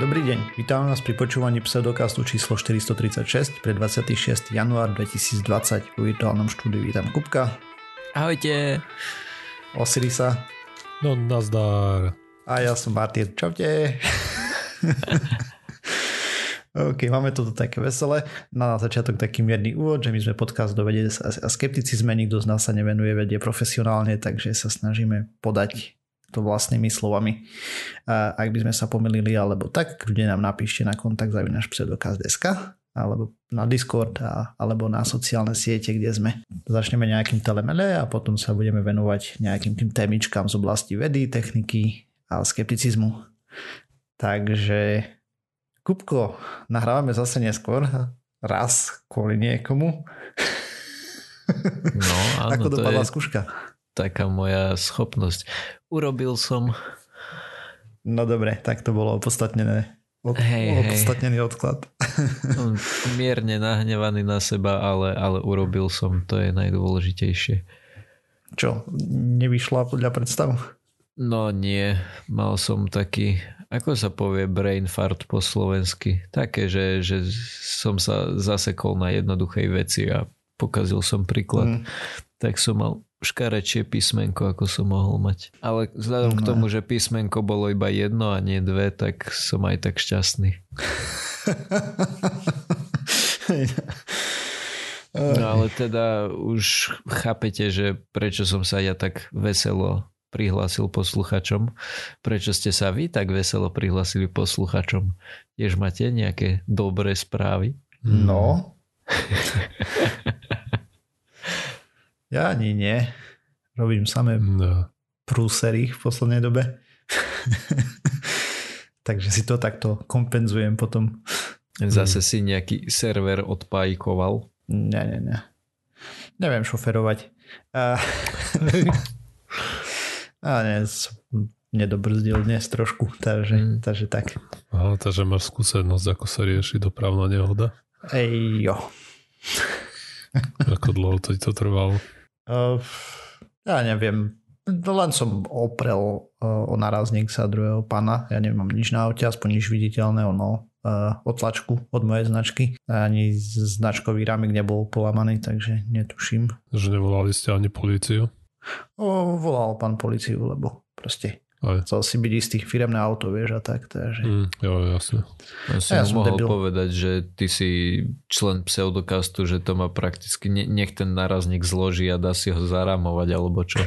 Dobrý deň, vítam vás pri počúvaní pseudokastu číslo 436 pre 26. január 2020 v virtuálnom štúdiu. Vítam Kupka. Ahojte. Osirisa. No, nazdar. A ja som Martin. Čaute. OK, máme toto také veselé. Na začiatok taký mierny úvod, že my sme podcast do vede a skepticizme, nikto z nás sa nevenuje vedie profesionálne, takže sa snažíme podať to vlastnými slovami. A ak by sme sa pomýlili alebo tak, ľudia nám napíšte na kontakt zavinaš pseudokaz.sk alebo na Discord a, alebo na sociálne siete, kde sme. Začneme nejakým telemele a potom sa budeme venovať nejakým tým témičkám z oblasti vedy, techniky a skepticizmu. Takže Kupko, nahrávame zase neskôr, raz kvôli niekomu. No, áno, Ako dopadla to je skúška? taká moja schopnosť. Urobil som. No dobre, tak to bolo opodstatnené. Od, Hej, hej. opodstatnený odklad. som mierne nahnevaný na seba, ale, ale urobil som. To je najdôležitejšie. Čo, nevyšla podľa predstav? No nie, mal som taký, ako sa povie brain fart po slovensky. Také, že, že som sa zasekol na jednoduchej veci a pokazil som príklad. Mm. Tak som mal škarečie písmenko, ako som mohol mať. Ale vzhľadom k No. tomu, že písmenko bolo iba jedno a nie dve, tak som aj tak šťastný. No ale teda už chápete, že prečo som sa ja tak veselo prihlásil posluchačom. Prečo ste sa vy tak veselo prihlásili posluchačom? Tiež máte nejaké dobré správy? No. ja ani nie. Robím samé No. prúsery v poslednej dobe. Takže si to takto kompenzujem potom. Zase si nejaký server odpajkoval. Ne, ne, ne. Neviem šoferovať. A, a ne, nedobrzdil dnes trošku, takže, Mm. takže tak. Aha, takže máš skúsenosť, ako sa rieši dopravná nehoda? Ej, jo. Ako dlho to ti to trvalo? Uh, ja neviem, len som oprel uh, o narazník sa druhého pána. Ja nemám nič na aute, aspoň nič viditeľné, ono uh, otlačku od mojej značky. Ani značkový rámik nebol polamaný, takže netuším. Že nevolali ste ani políciu? O, volal pán policiu, lebo proste Aj. chcel si byť istý firemné auto, vieš, a tak, takže... Mm, jo, jasne. Ja som Ja ja som mohol debil. povedať, že ty si člen pseudokastu, že to má prakticky, ne, nech ten narazník zloží a dá si ho zaramovať, alebo čo.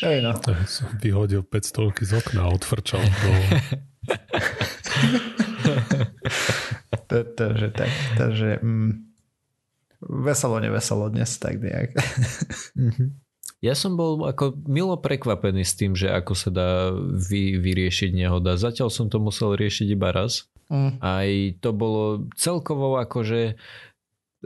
Hej, no. Tak som vyhodil 500 z okna a odfrčal do... Ta- Takže tak, takže... Mm, veselo, neveselo dnes, tak nejak. Ja som bol ako milo prekvapený s tým, že ako sa dá vy, vyriešiť nehoda. Zatiaľ som to musel riešiť iba raz. Mm. Aj to bolo celkovo akože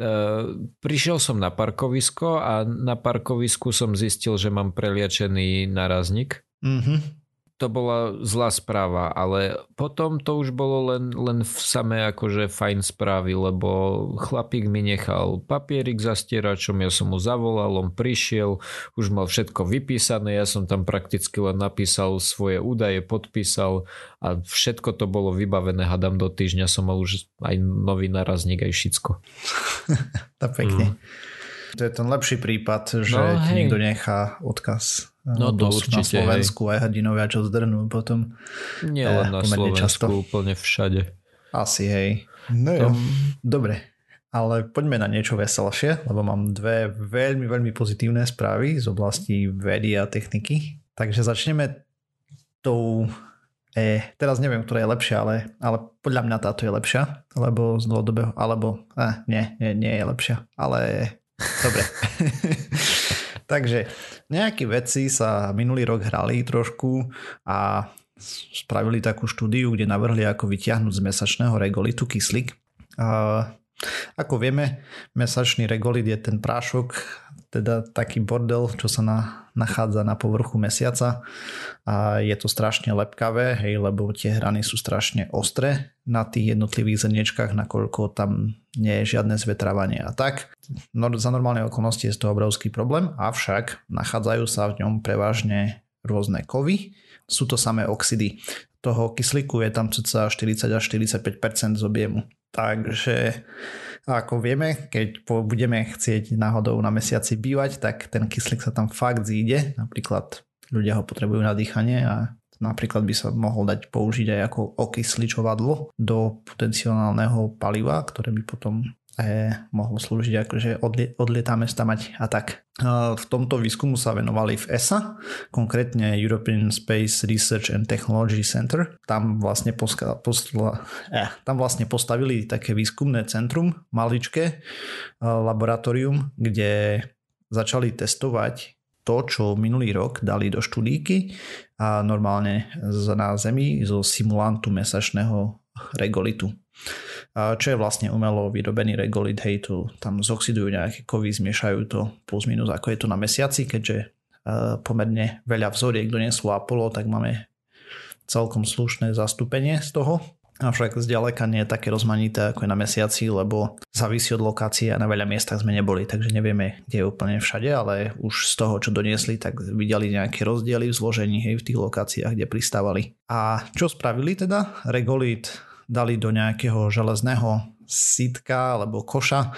uh, prišiel som na parkovisko a na parkovisku som zistil, že mám preliačený narazník. Mhm. To bola zlá správa, ale potom to už bolo len, len v samé akože fajn správy, lebo chlapík mi nechal papierik za stieračom, ja som mu zavolal, on prišiel, už mal všetko vypísané, ja som tam prakticky len napísal svoje údaje, podpísal a všetko to bolo vybavené, hadam do týždňa som mal už aj nový narazník, aj všetko. To pekne. To je ten lepší prípad, že No, ti hej. niekto nechá odkaz. No, Lebo to sú na určite, Slovensku aj hrdinovia, čo zdrnú potom. Nie len na pomerne Slovensku, často. úplne všade. Asi, hej. No jo. Dobre, ale poďme na niečo veselšie, lebo mám dve veľmi, veľmi pozitívne správy z oblasti vedy a techniky. Takže začneme tou... E, teraz neviem, ktorá je lepšia, ale, ale podľa mňa táto je lepšia, lebo z dlhodobého, alebo eh, nie, nie, nie je lepšia, ale dobre. Takže nejakí vedci sa minulý rok hrali trošku a spravili takú štúdiu, kde navrhli, ako vyťahnuť z mesačného regolitu kyslík. Ako vieme, mesačný regolit je ten prášok, teda taký bordel, čo sa na, nachádza na povrchu mesiaca a je to strašne lepkavé, hej, lebo tie hrany sú strašne ostré na tých jednotlivých zrniečkách, nakoľko tam nie je žiadne zvetrávanie a tak. No, za normálne okolnosti je to obrovský problém, avšak nachádzajú sa v ňom prevažne rôzne kovy sú to samé oxidy. Toho kyslíku je tam cca 40 až 45% z objemu. Takže ako vieme, keď budeme chcieť náhodou na mesiaci bývať, tak ten kyslík sa tam fakt zíde. Napríklad ľudia ho potrebujú na dýchanie a napríklad by sa mohol dať použiť aj ako okysličovadlo do potenciálneho paliva, ktoré by potom e, mohlo slúžiť akože odlie, odlietame mať a tak. E, v tomto výskumu sa venovali v ESA, konkrétne European Space Research and Technology Center. Tam vlastne, poska, postla, eh, tam vlastne postavili také výskumné centrum, maličké e, laboratórium, kde začali testovať to, čo minulý rok dali do študíky a normálne na Zemi zo simulantu mesačného regolitu čo je vlastne umelo vyrobený regolit, hej, tu tam zoxidujú nejaké kovy, zmiešajú to plus minus ako je to na mesiaci, keďže pomerne veľa vzoriek doneslo Apollo, tak máme celkom slušné zastúpenie z toho. Avšak zďaleka nie je také rozmanité ako je na mesiaci, lebo závisí od lokácie a na veľa miestach sme neboli, takže nevieme, kde je úplne všade, ale už z toho, čo doniesli, tak videli nejaké rozdiely v zložení hej, v tých lokáciách, kde pristávali. A čo spravili teda? Regolit dali do nejakého železného sítka alebo koša.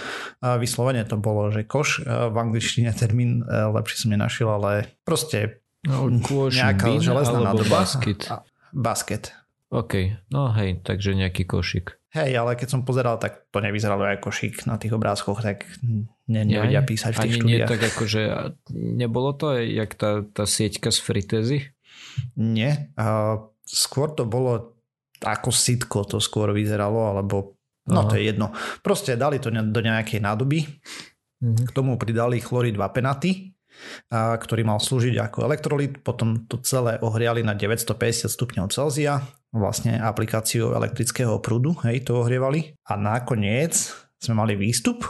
Vyslovene to bolo, že koš v angličtine termín e, lepšie som nenašiel, ale proste no, nejaká železná nádoba. Basket. Basket. OK, no hej, takže nejaký košík. Hej, ale keď som pozeral, tak to nevyzeralo ako košík na tých obrázkoch, tak ne, nevedia písať v tých Ani štúdiách. nie tak akože, nebolo to jak tá, tá sieťka z fritézy? Nie, uh, skôr to bolo ako sitko to skôr vyzeralo, alebo no Aha. to je jedno. Proste dali to do nejakej nádoby, mhm. k tomu pridali chlorid vapenaty, a, ktorý mal slúžiť ako elektrolit, potom to celé ohriali na 950 stupňov Celzia, vlastne aplikáciou elektrického prúdu, hej, to ohrievali. A nakoniec sme mali výstup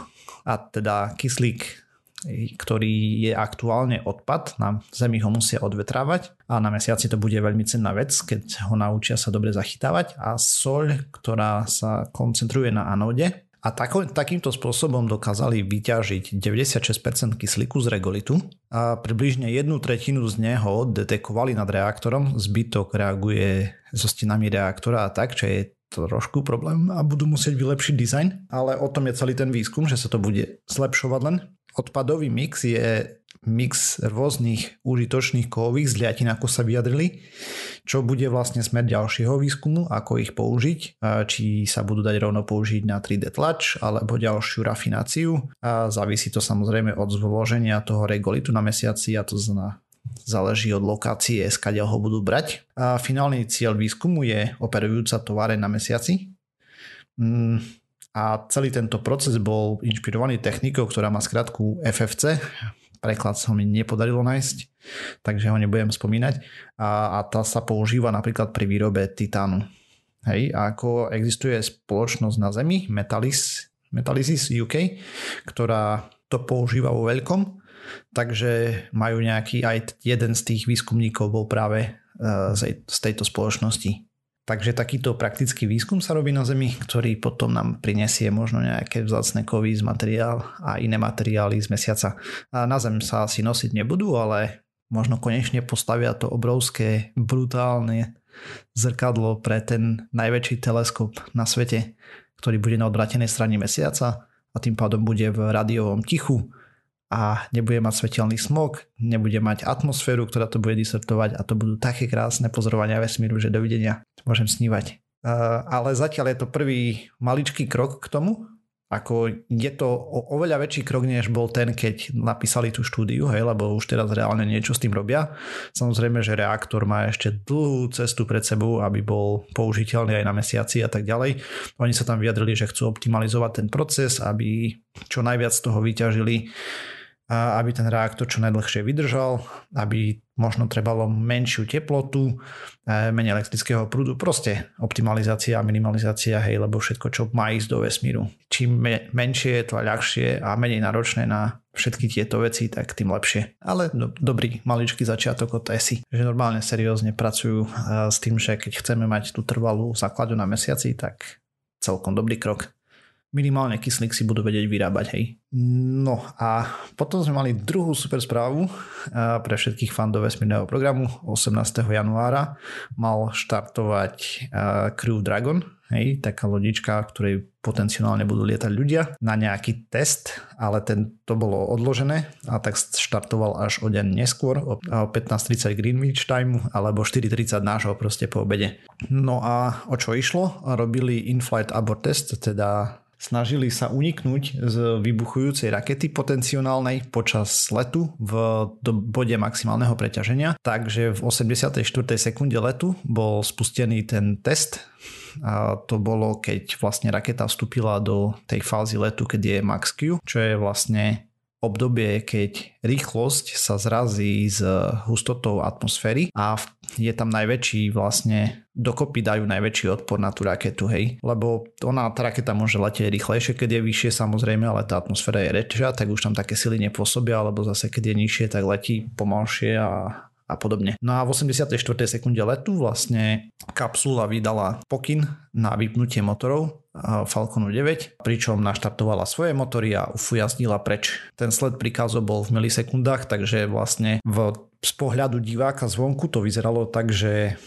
a teda kyslík ktorý je aktuálne odpad. Na Zemi ho musia odvetrávať a na mesiaci to bude veľmi cenná vec, keď ho naučia sa dobre zachytávať. A soľ, ktorá sa koncentruje na anóde, a tako, takýmto spôsobom dokázali vyťažiť 96% kyslíku z regolitu a približne jednu tretinu z neho detekovali nad reaktorom. Zbytok reaguje so stenami reaktora a tak, čo je trošku problém a budú musieť vylepšiť dizajn, ale o tom je celý ten výskum, že sa to bude zlepšovať len odpadový mix je mix rôznych užitočných kovových zliatín, ako sa vyjadrili, čo bude vlastne smer ďalšieho výskumu, ako ich použiť, či sa budú dať rovno použiť na 3D tlač alebo ďalšiu rafináciu. A závisí to samozrejme od zloženia toho regolitu na mesiaci a to znamená záleží od lokácie, skade ho budú brať. A finálny cieľ výskumu je operujúca továreň na mesiaci. Mm, a celý tento proces bol inšpirovaný technikou, ktorá má skratku FFC. Preklad sa mi nepodarilo nájsť, takže ho nebudem spomínať. A, a tá sa používa napríklad pri výrobe titánu. Hej, a ako existuje spoločnosť na Zemi, Metalis, Metallisis UK, ktorá to používa vo veľkom, takže majú nejaký, aj jeden z tých výskumníkov bol práve e, z tejto spoločnosti. Takže takýto praktický výskum sa robí na Zemi, ktorý potom nám prinesie možno nejaké vzácne kovy z materiál a iné materiály z mesiaca. A na Zem sa asi nosiť nebudú, ale možno konečne postavia to obrovské, brutálne zrkadlo pre ten najväčší teleskop na svete, ktorý bude na odvratenej strane mesiaca a tým pádom bude v radiovom tichu a nebude mať svetelný smog, nebude mať atmosféru, ktorá to bude disertovať a to budú také krásne pozorovania vesmíru, že dovidenia, môžem snívať. Ale zatiaľ je to prvý maličký krok k tomu, ako je to oveľa väčší krok, než bol ten, keď napísali tú štúdiu, hej, lebo už teraz reálne niečo s tým robia. Samozrejme, že reaktor má ešte dlhú cestu pred sebou, aby bol použiteľný aj na mesiaci a tak ďalej. Oni sa tam vyjadrili, že chcú optimalizovať ten proces, aby čo najviac z toho vyťažili a aby ten reaktor čo najdlhšie vydržal, aby možno trebalo menšiu teplotu, e, menej elektrického prúdu, proste optimalizácia a minimalizácia, hej, lebo všetko, čo má ísť do vesmíru. Čím menšie je to ľahšie a menej náročné na všetky tieto veci, tak tým lepšie. Ale do, dobrý maličký začiatok od ESI, že normálne seriózne pracujú e, s tým, že keď chceme mať tú trvalú základu na mesiaci, tak celkom dobrý krok. Minimálne kyslík si budú vedieť vyrábať, hej. No a potom sme mali druhú super správu pre všetkých fandov vesmírneho programu. 18. januára mal štartovať Crew Dragon, hej, taká lodička, ktorej potenciálne budú lietať ľudia na nejaký test, ale ten, to bolo odložené a tak štartoval až o deň neskôr, o 15.30 Greenwich time alebo 4.30 nášho proste po obede. No a o čo išlo? Robili in-flight abort test, teda snažili sa uniknúť z vybuchujúcej rakety potenciálnej počas letu v bode maximálneho preťaženia. Takže v 84. sekunde letu bol spustený ten test a to bolo, keď vlastne raketa vstúpila do tej fázy letu, keď je max Q, čo je vlastne obdobie, keď rýchlosť sa zrazí s hustotou atmosféry a je tam najväčší vlastne, dokopy dajú najväčší odpor na tú raketu, hej. Lebo ona, tá raketa môže letieť rýchlejšie, keď je vyššie samozrejme, ale tá atmosféra je rečia, tak už tam také sily nepôsobia, alebo zase keď je nižšie, tak letí pomalšie a a podobne. No a v 84. sekunde letu vlastne kapsula vydala pokyn na vypnutie motorov Falconu 9, pričom naštartovala svoje motory a ufujazdila preč. Ten sled príkazov bol v milisekundách, takže vlastne v z pohľadu diváka zvonku to vyzeralo tak, že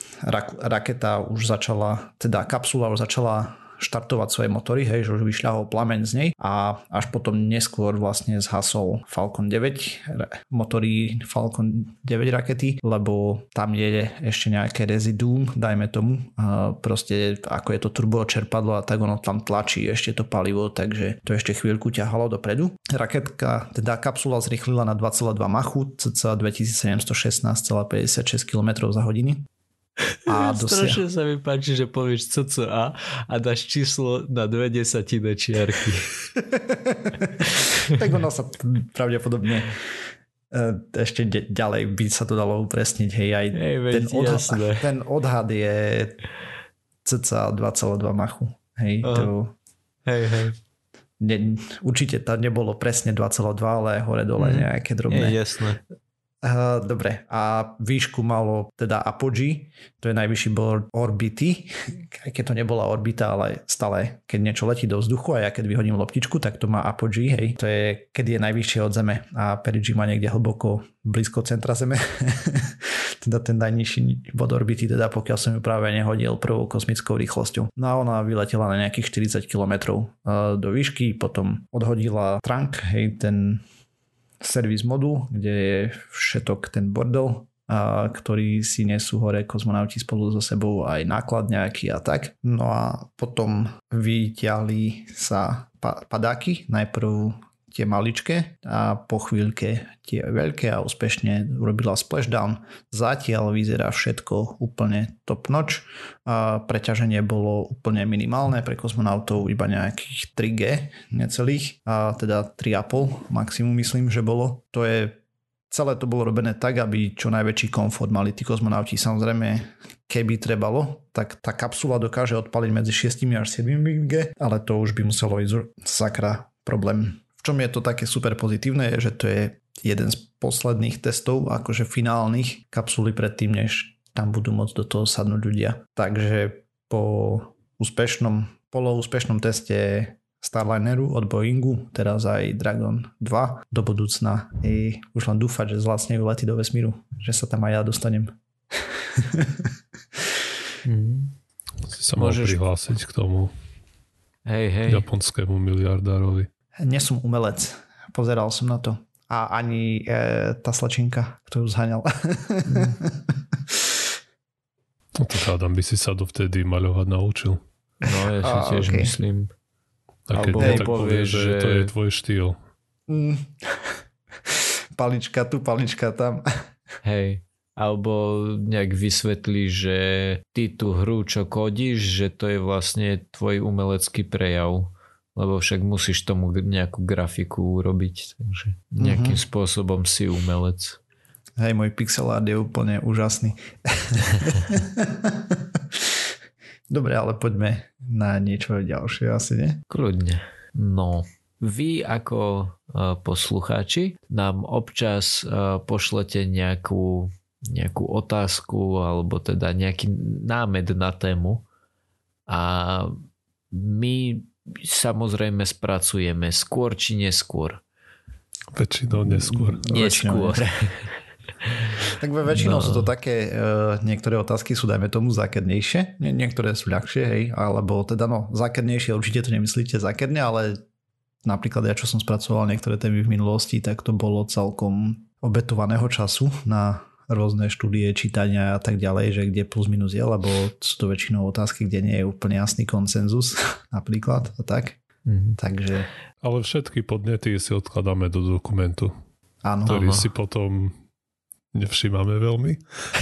raketa už začala, teda kapsula už začala štartovať svoje motory, hej, že už vyšľahol plameň z nej a až potom neskôr vlastne zhasol Falcon 9 motory Falcon 9 rakety, lebo tam je ešte nejaké reziduum, dajme tomu, proste ako je to turbo čerpadlo a tak ono tam tlačí ešte to palivo, takže to ešte chvíľku ťahalo dopredu. Raketka, teda kapsula zrýchlila na 2,2 machu, cca 2716,56 km za hodiny a. Strašne sa mi páči, že povieš CCA a dáš číslo na dve desatine čiarky. tak ono sa pravdepodobne e, ešte ďalej by sa to dalo upresniť. Hej, aj hej, ten, odhad, ten odhad je cca 2,2 machu. Hej, to... hej, hej. Ne, určite to nebolo presne 2,2, ale hore-dole mm. nejaké drobné. Je, jasné. Uh, dobre, a výšku malo teda Apogee, to je najvyšší bod orbity, aj keď to nebola orbita, ale stále, keď niečo letí do vzduchu a ja keď vyhodím loptičku, tak to má Apogee, hej, to je, keď je najvyššie od Zeme a Perigee má niekde hlboko blízko centra Zeme, teda ten najnižší bod orbity, teda pokiaľ som ju práve nehodil prvou kosmickou rýchlosťou. No a ona vyletela na nejakých 40 km do výšky, potom odhodila trunk, hej, ten servis modul, kde je všetok ten bordel, a, ktorý si nesú hore kozmonauti spolu so sebou aj náklad nejaký a tak. No a potom vyťahli sa padáky, najprv tie maličké a po chvíľke tie veľké a úspešne urobila splashdown. Zatiaľ vyzerá všetko úplne top notch. A preťaženie bolo úplne minimálne pre kozmonautov iba nejakých 3G necelých, a teda 3,5 maximum myslím, že bolo. To je celé to bolo robené tak, aby čo najväčší komfort mali tí kozmonauti. Samozrejme, keby trebalo, tak tá kapsula dokáže odpaliť medzi 6 až 7 G, ale to už by muselo ísť sakra problém v čom je to také super pozitívne, je, že to je jeden z posledných testov, akože finálnych kapsuly predtým, než tam budú môcť do toho sadnúť ľudia. Takže po úspešnom, poloúspešnom teste Starlineru od Boeingu, teraz aj Dragon 2 do budúcna. I už len dúfať, že zlacnejú lety do vesmíru, že sa tam aj ja dostanem. mm. Si sa mal Môžeš... prihlásiť k tomu hej, hej. japonskému miliardárovi. Nie som umelec. Pozeral som na to. A ani e, tá slečinka, ktorú zhaňal. Mm. no tak Adam by si sa dovtedy maľovať naučil. No ja si A, tiež okay. myslím. A keď Alebo tak povie, že... že to je tvoj štýl. Mm. palička tu, palička tam. Hej. Alebo nejak vysvetlí, že ty tú hru, čo kodíš, že to je vlastne tvoj umelecký prejav lebo však musíš tomu nejakú grafiku urobiť, takže nejakým mm-hmm. spôsobom si umelec. Hej, môj pixel art je úplne úžasný. Dobre, ale poďme na niečo ďalšie asi, nie? Kľudne. No, vy ako uh, poslucháči nám občas uh, pošlete nejakú, nejakú otázku alebo teda nejaký námed na tému a my samozrejme spracujeme skôr či neskôr. Väčšinou neskôr. Neskôr. Tak ve väčšinou no. sú to také, uh, niektoré otázky sú dajme tomu zákernejšie, Nie, niektoré sú ľahšie, hej, alebo teda no, zákernejšie, určite to nemyslíte zákerne, ale napríklad ja, čo som spracoval niektoré témy v minulosti, tak to bolo celkom obetovaného času na rôzne štúdie, čítania a tak ďalej, že kde plus minus je, lebo sú to väčšinou otázky, kde nie je úplne jasný konsenzus napríklad a tak. Mm-hmm. Takže... Ale všetky podnety si odkladáme do dokumentu, Áno. ktorý Aha. si potom nevšímame veľmi,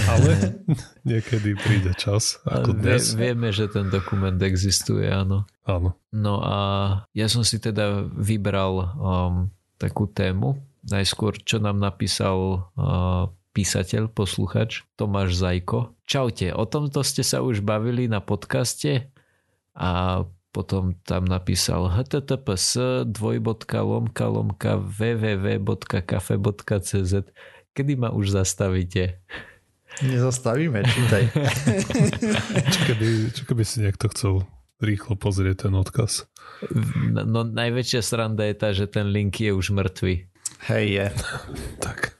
ale niekedy príde čas. Ako dnes. vieme, že ten dokument existuje, áno. Áno. No a ja som si teda vybral um, takú tému. Najskôr, čo nám napísal uh, písateľ, posluchač Tomáš Zajko. Čaute, o tomto ste sa už bavili na podcaste a potom tam napísal https dvojbodka lomka lomka www.kafe.cz Kedy ma už zastavíte? Nezastavíme, čítaj. čo, keby, čo keby si niekto chcel rýchlo pozrieť ten odkaz? No, no najväčšia sranda je tá, že ten link je už mŕtvý. Hej, je. tak.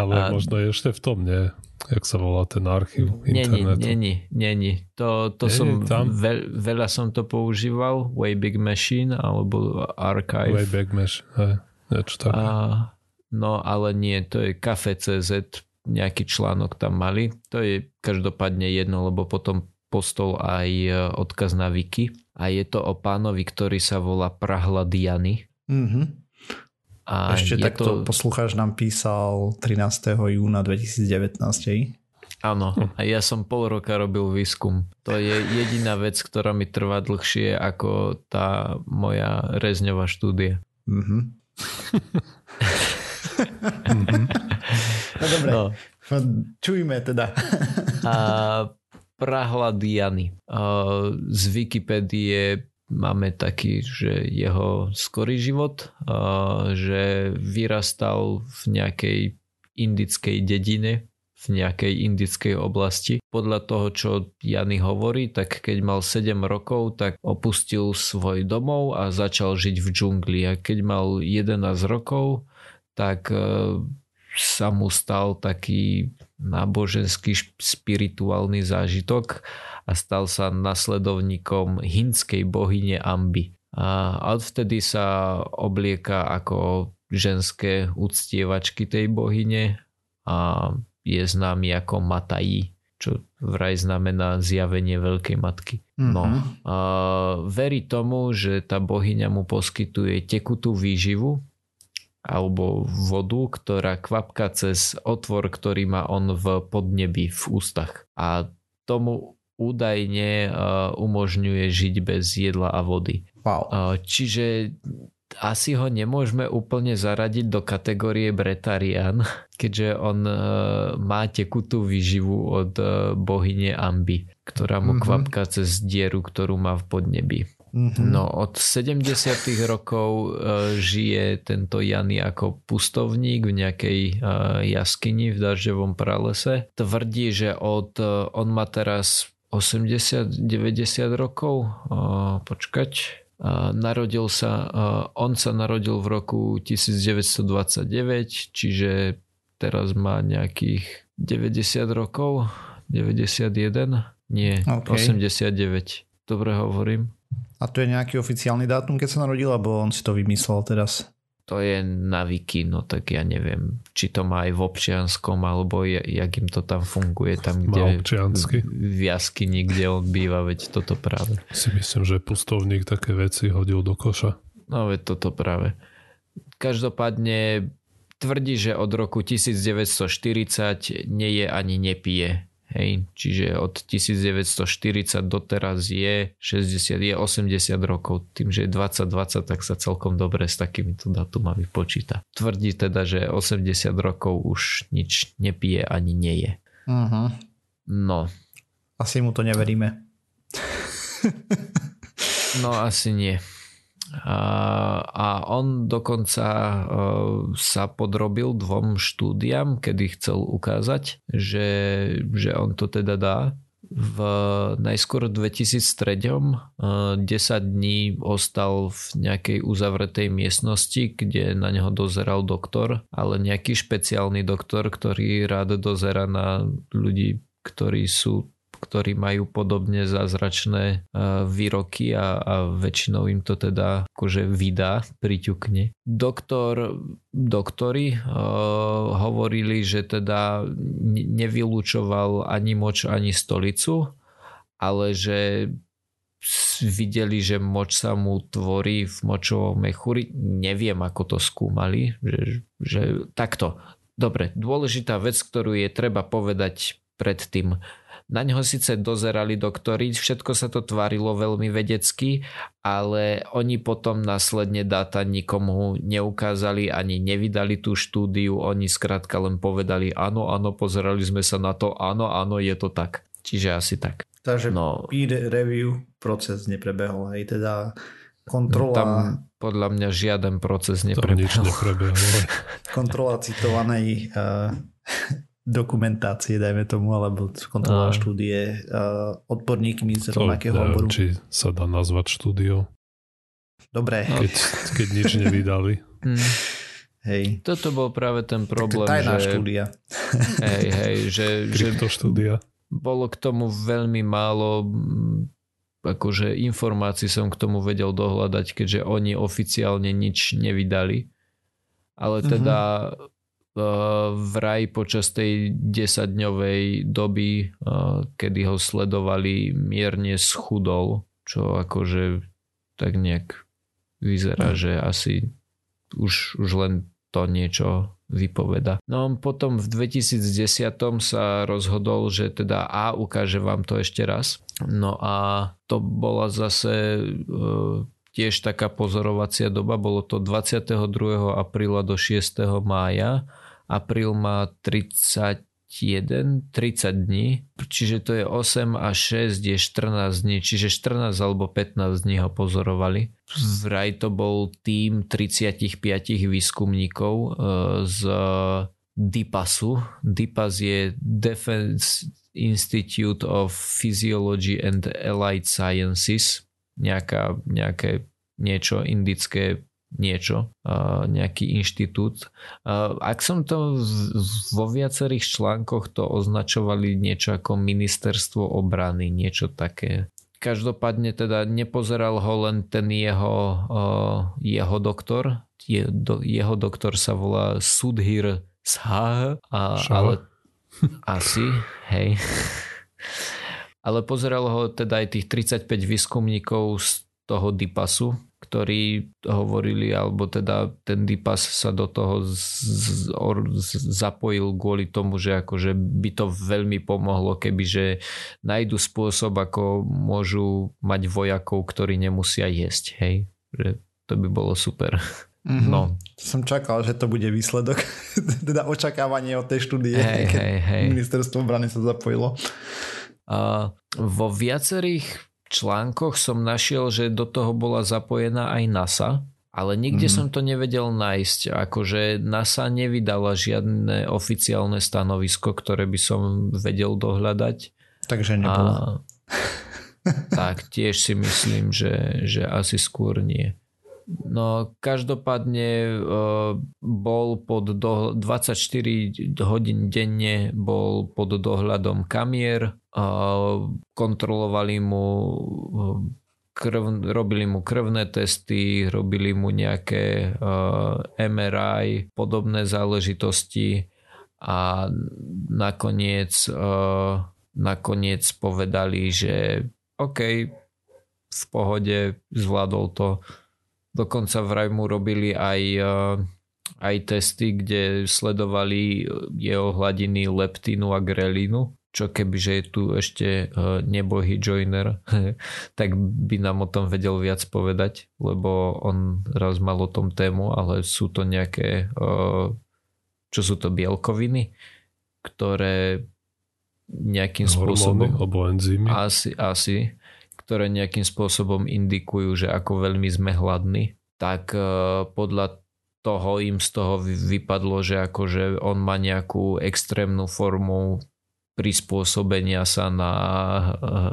Ale a... možno je ešte v tom, nie? Jak sa volá ten archív internetu? Není, není. To, to nie, som, tam? Veľ, veľa som to používal, Wayback Machine alebo Archive. Wayback Machine, hej. Niečo také. A, no ale nie, to je Cafe.cz, nejaký článok tam mali. To je každopádne jedno, lebo potom postol aj e, odkaz na Wiki. A je to o pánovi, ktorý sa volá Prahladiany. Mm-hmm. A Ešte takto to... poslucháč nám písal 13. júna 2019. Áno, a ja som pol roka robil výskum. To je jediná vec, ktorá mi trvá dlhšie ako tá moja rezňová štúdia. Mm-hmm. no dobre, no. čujme teda. a Diany. Z Wikipédie máme taký, že jeho skorý život, že vyrastal v nejakej indickej dedine, v nejakej indickej oblasti. Podľa toho, čo Jany hovorí, tak keď mal 7 rokov, tak opustil svoj domov a začal žiť v džungli. A keď mal 11 rokov, tak e, sa mu stal taký náboženský spirituálny zážitok a stal sa nasledovníkom hinskej bohyne Amby. A odvtedy sa oblieka ako ženské uctievačky tej bohyne a je známy ako Mataji, čo vraj znamená zjavenie Veľkej Matky. Mm-hmm. No, a verí tomu, že tá bohyňa mu poskytuje tekutú výživu alebo vodu, ktorá kvapka cez otvor, ktorý má on v podnebi v ústach. A tomu údajne umožňuje žiť bez jedla a vody. Wow. Čiže asi ho nemôžeme úplne zaradiť do kategórie Bretarian, keďže on má tekutú výživu od bohyne Amby, ktorá mu mm-hmm. kvapka cez dieru, ktorú má v podnebi. Mm-hmm. No od 70 rokov žije tento Jany ako pustovník v nejakej jaskyni v dažďovom pralese. Tvrdí, že od, on má teraz 80-90 rokov. Počkať. Narodil sa, on sa narodil v roku 1929, čiže teraz má nejakých 90 rokov, 91, nie, okay. 89. Dobre hovorím. A to je nejaký oficiálny dátum, keď sa narodil, alebo on si to vymyslel teraz? To je na no tak ja neviem, či to má aj v občianskom, alebo jak im to tam funguje, tam kde v jaskyni, kde on býva, veď toto práve. Si myslím, že pustovník také veci hodil do koša. No veď toto práve. Každopádne tvrdí, že od roku 1940 nie je ani nepije. Hej, čiže od 1940 doteraz je 60, je 80 rokov. Tým, že je 2020, tak sa celkom dobre s takýmito datumami počíta. Tvrdí teda, že 80 rokov už nič nepije ani nie je. Uh-huh. No. Asi mu to neveríme. no asi nie. A on dokonca uh, sa podrobil dvom štúdiam, kedy chcel ukázať, že, že on to teda dá. V najskôr 2003 10 dní ostal v nejakej uzavretej miestnosti, kde na neho dozeral doktor, ale nejaký špeciálny doktor, ktorý rád dozera na ľudí, ktorí sú ktorí majú podobne zázračné e, výroky a, a väčšinou im to teda akože vydá, priťukne. Doktor, doktori uh, hovorili, že teda nevylúčoval ani moč, ani stolicu, ale že videli, že moč sa mu tvorí v močovom mechúri. Neviem, ako to skúmali. Že, že takto. Dobre, dôležitá vec, ktorú je treba povedať predtým. Na ňo síce dozerali doktori, všetko sa to tvárilo veľmi vedecky, ale oni potom následne dáta nikomu neukázali ani nevydali tú štúdiu, oni skrátka len povedali áno, áno, pozerali sme sa na to, áno, áno, je to tak. Čiže asi tak. Takže no, peer review proces neprebehol, aj teda kontrola... Tam podľa mňa žiaden proces neprebehol. Tam nič neprebehol. kontrola citovanej uh, dokumentácie, dajme tomu, alebo kontrola štúdie uh, odborníkmi z rovnakého oboru. či sa dá nazvať štúdiou. Dobre. Keď, keď nič nevydali. Hmm. Hej. Toto bol práve ten problém. Tak tajná že, štúdia. Hej, hej, že, že štúdia. bolo k tomu veľmi málo akože informácií som k tomu vedel dohľadať, keďže oni oficiálne nič nevydali. Ale teda mm-hmm vraj počas tej 10-dňovej doby, kedy ho sledovali, mierne schudol, čo akože tak nejak vyzerá, hm. že asi už, už len to niečo vypoveda. No potom v 2010 sa rozhodol, že teda A ukáže vám to ešte raz. No a to bola zase tiež taká pozorovacia doba, bolo to 22. apríla do 6. mája apríl má 31, 30 dní, čiže to je 8 a 6 je 14 dní, čiže 14 alebo 15 dní ho pozorovali. Vraj to bol tým 35 výskumníkov e, z DIPASu. DIPAS je Defense Institute of Physiology and Allied Sciences, nejaká, nejaké niečo indické niečo, nejaký inštitút. Ak som to vo viacerých článkoch to označovali niečo ako ministerstvo obrany, niečo také. Každopádne teda nepozeral ho len ten jeho, jeho doktor. Jeho doktor sa volá Sudhir Shah, ale asi, hej. Ale pozeral ho teda aj tých 35 výskumníkov z toho DIPASu, ktorí hovorili, alebo teda ten Dipas sa do toho z, z, z, zapojil kvôli tomu, že akože by to veľmi pomohlo, keby že nájdu spôsob, ako môžu mať vojakov, ktorí nemusia jesť, hej. Že to by bolo super. Mm-hmm. No. Som čakal, že to bude výsledok. teda očakávanie od tej štúdie, hey, keď hey, hey. ministerstvo obrany sa zapojilo. Uh, vo viacerých článkoch som našiel, že do toho bola zapojená aj NASA, ale nikde mm-hmm. som to nevedel nájsť. Akože NASA nevydala žiadne oficiálne stanovisko, ktoré by som vedel dohľadať. Takže nebola. A, tak tiež si myslím, že, že asi skôr nie. No každopádne uh, bol pod do, 24 hodín denne bol pod dohľadom kamier, uh, kontrolovali mu krv, robili mu krvné testy, robili mu nejaké MRI, podobné záležitosti a nakoniec, nakoniec povedali, že OK, v pohode, zvládol to Dokonca vraj mu robili aj, eh, aj testy, kde sledovali jeho hladiny leptínu a grelínu čo kebyže je tu ešte eh, nebohy joiner, tak by nám o tom vedel viac povedať, lebo on raz mal o tom tému, ale sú to nejaké, eh, čo sú to bielkoviny, ktoré nejakým Hormóny, spôsobom... alebo enzymy. Asi, asi ktoré nejakým spôsobom indikujú, že ako veľmi sme hladní, tak e, podľa toho im z toho vypadlo, že akože on má nejakú extrémnu formu prispôsobenia sa na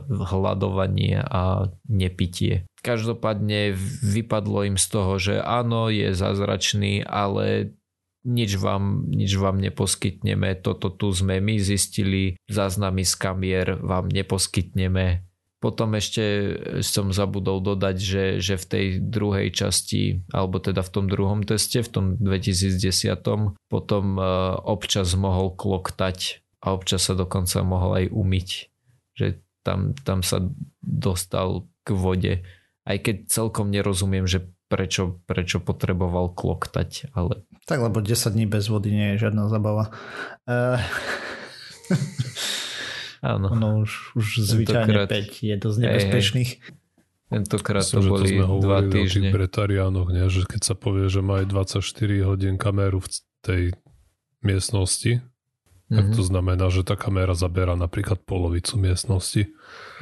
hľadovanie a nepitie. Každopádne vypadlo im z toho, že áno, je zázračný, ale nič vám, nič vám neposkytneme, toto tu sme my zistili, záznamy z kamier vám neposkytneme. Potom ešte som zabudol dodať, že, že v tej druhej časti, alebo teda v tom druhom teste, v tom 2010, potom e, občas mohol kloktať a občas sa dokonca mohol aj umyť. Že tam, tam sa dostal k vode. Aj keď celkom nerozumiem, že prečo, prečo potreboval kloktať, ale... Tak lebo 10 dní bez vody nie je žiadna zabava. Uh... Áno. Ono už, už zvyčajne 5 je dosť nebezpečných. Hej, hej. Tentokrát to boli to dva týždne. O tých nie? že keď sa povie, že majú 24 hodín kameru v tej miestnosti, mm-hmm. tak to mhm. znamená, že tá kamera zabera napríklad polovicu miestnosti.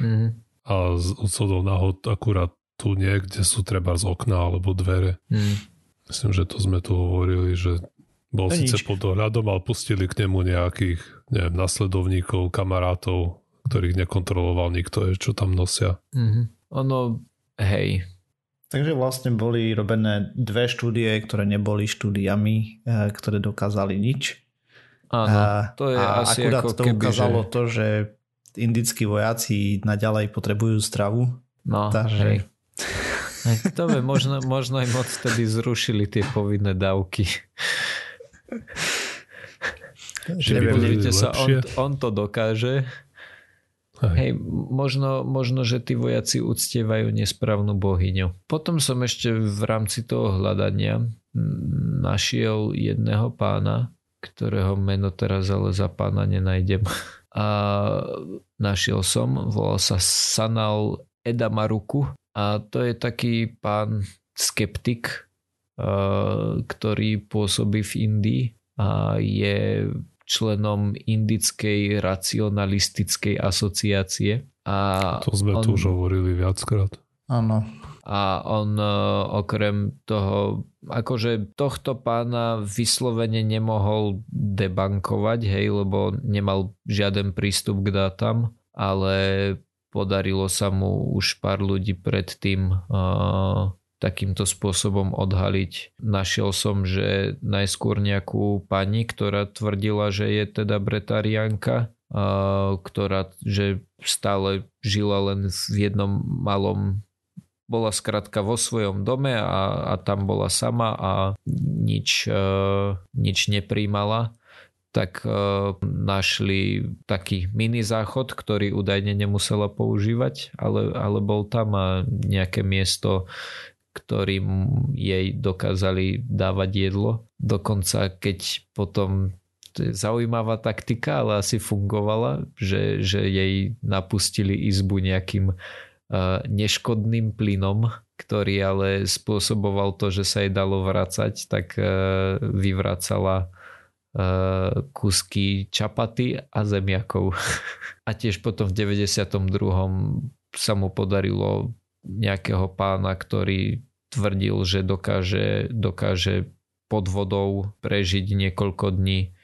Mm-hmm. A z odsodov náhod akurát tu niekde sú treba z okna alebo dvere. Mm. Myslím, že to sme tu hovorili, že bol to síce pod dohľadom, ale pustili k nemu nejakých, neviem, nasledovníkov, kamarátov, ktorých nekontroloval nikto, čo tam nosia. Mm-hmm. Ono, hej. Takže vlastne boli robené dve štúdie, ktoré neboli štúdiami, eh, ktoré dokázali nič. Áno, to je a asi akurát ako to keby, ukázalo že... to, že indickí vojaci naďalej potrebujú stravu. No, takže... hej. To by možno, možno im odtedy zrušili tie povinné dávky. Že pozrite sa, on, on to dokáže. Aj. Hej, možno, možno, že tí vojaci uctievajú nesprávnu bohyňu. Potom som ešte v rámci toho hľadania našiel jedného pána, ktorého meno teraz ale za pána nenájdem. A našiel som, volal sa Sanal Edamaruku a to je taký pán skeptik, ktorý pôsobí v Indii a je členom Indickej racionalistickej asociácie. A to sme on, tu už hovorili viackrát. Áno. A on e, okrem toho, akože tohto pána vyslovene nemohol debankovať, hej, lebo nemal žiaden prístup k dátam, ale podarilo sa mu už pár ľudí predtým uh, takýmto spôsobom odhaliť. Našiel som, že najskôr nejakú pani, ktorá tvrdila, že je teda bretarianka, ktorá že stále žila len v jednom malom bola skratka vo svojom dome a, a tam bola sama a nič, nič nepríjmala tak našli taký mini záchod, ktorý údajne nemusela používať, ale, ale bol tam a nejaké miesto, ktorým jej dokázali dávať jedlo. Dokonca keď potom to je zaujímavá taktika, ale asi fungovala, že, že jej napustili izbu nejakým uh, neškodným plynom, ktorý ale spôsoboval to, že sa jej dalo vracať, tak uh, vyvracala uh, kusky čapaty a zemiakov. a tiež potom v 92. sa mu podarilo nejakého pána, ktorý tvrdil, že dokáže, dokáže pod vodou prežiť niekoľko dní,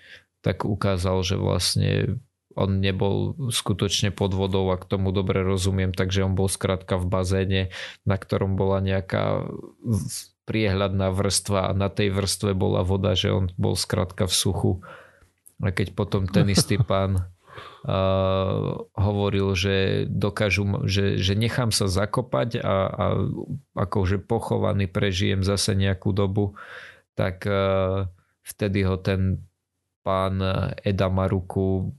tak ukázal, že vlastne on nebol skutočne pod vodou, ak tomu dobre rozumiem, takže on bol skrátka v bazéne, na ktorom bola nejaká priehľadná vrstva a na tej vrstve bola voda, že on bol skrátka v suchu. A keď potom ten istý pán hovoril, že dokážu, že, že nechám sa zakopať a, a akože pochovaný prežijem zase nejakú dobu, tak uh, vtedy ho ten pán Eda Maruku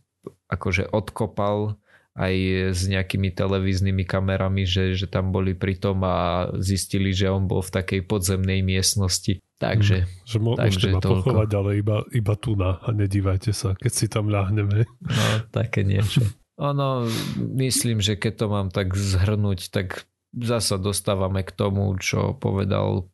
akože odkopal aj s nejakými televíznymi kamerami, že, že tam boli pri tom a zistili, že on bol v takej podzemnej miestnosti. Takže, mm, že mo- takže môžete ma toľko. pochovať, ale iba, iba tu na a nedívajte sa, keď si tam ľahneme. No, také niečo. Ono, myslím, že keď to mám tak zhrnúť, tak zasa dostávame k tomu, čo povedal